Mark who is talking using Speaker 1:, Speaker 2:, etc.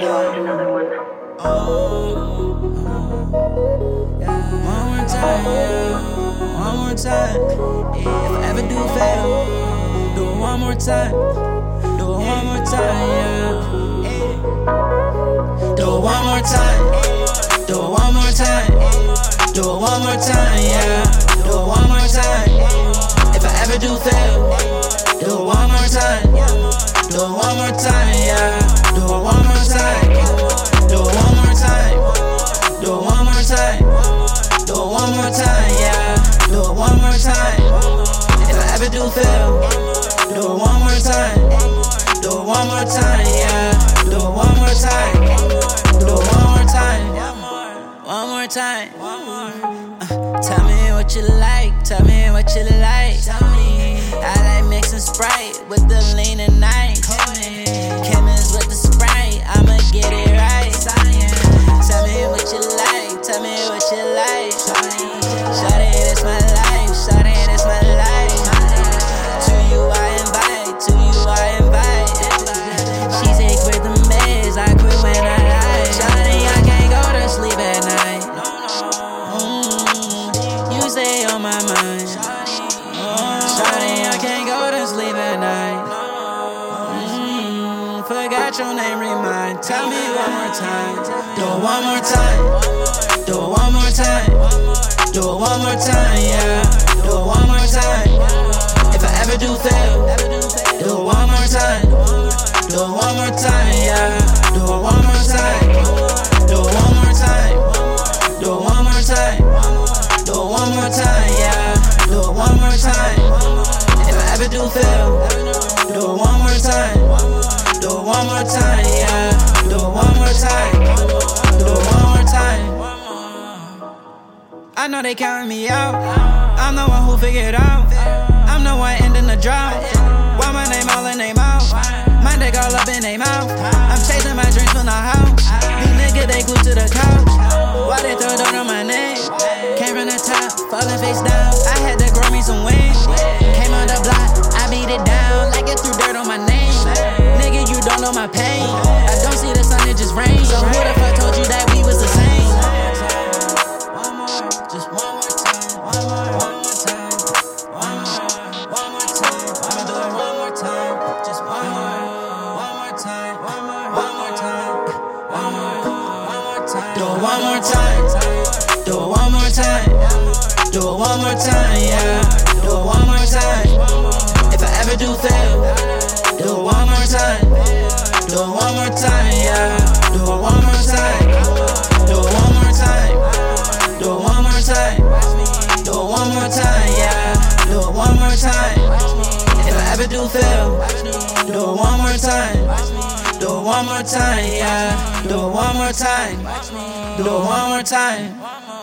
Speaker 1: One more time. One more time. If ever do fail, do it one more time. Do it one more time. Do it one more time. Do it one more time. Do it one more time, yeah. I ever do fail, do it one more time. Do it one more time, yeah. Do it one more time. Do it one more time. One more time. Uh, tell me what you like. Tell me what you like. I like mixing Sprite with the lean and nice. Mm, forgot your name, remind. Tell me one more time. Do it one more time. Do it one more time. Do it one more time, yeah. Do it one more time. If I ever do fail, do it one more time. Do it one more time, yeah. Do it one more time. Do it one more time. Do it one more time. Do it one more time, yeah. Do it one more time. If I ever do fail, one more time, yeah. Do it one more time. Do it one more time. I know they counting me out. I'm the one who figured out. It one more time. Do it one more time. Do it one more time, yeah. Do it one more time. If I ever do fail, do it one more time. Do it one more time, yeah. Do it one more time. Do it one more time. Do it one more time. Do it one more time, yeah. Do it one more time. If I ever do fail, do it one more time. One more time, yeah. Do it one more time. Do it one more time.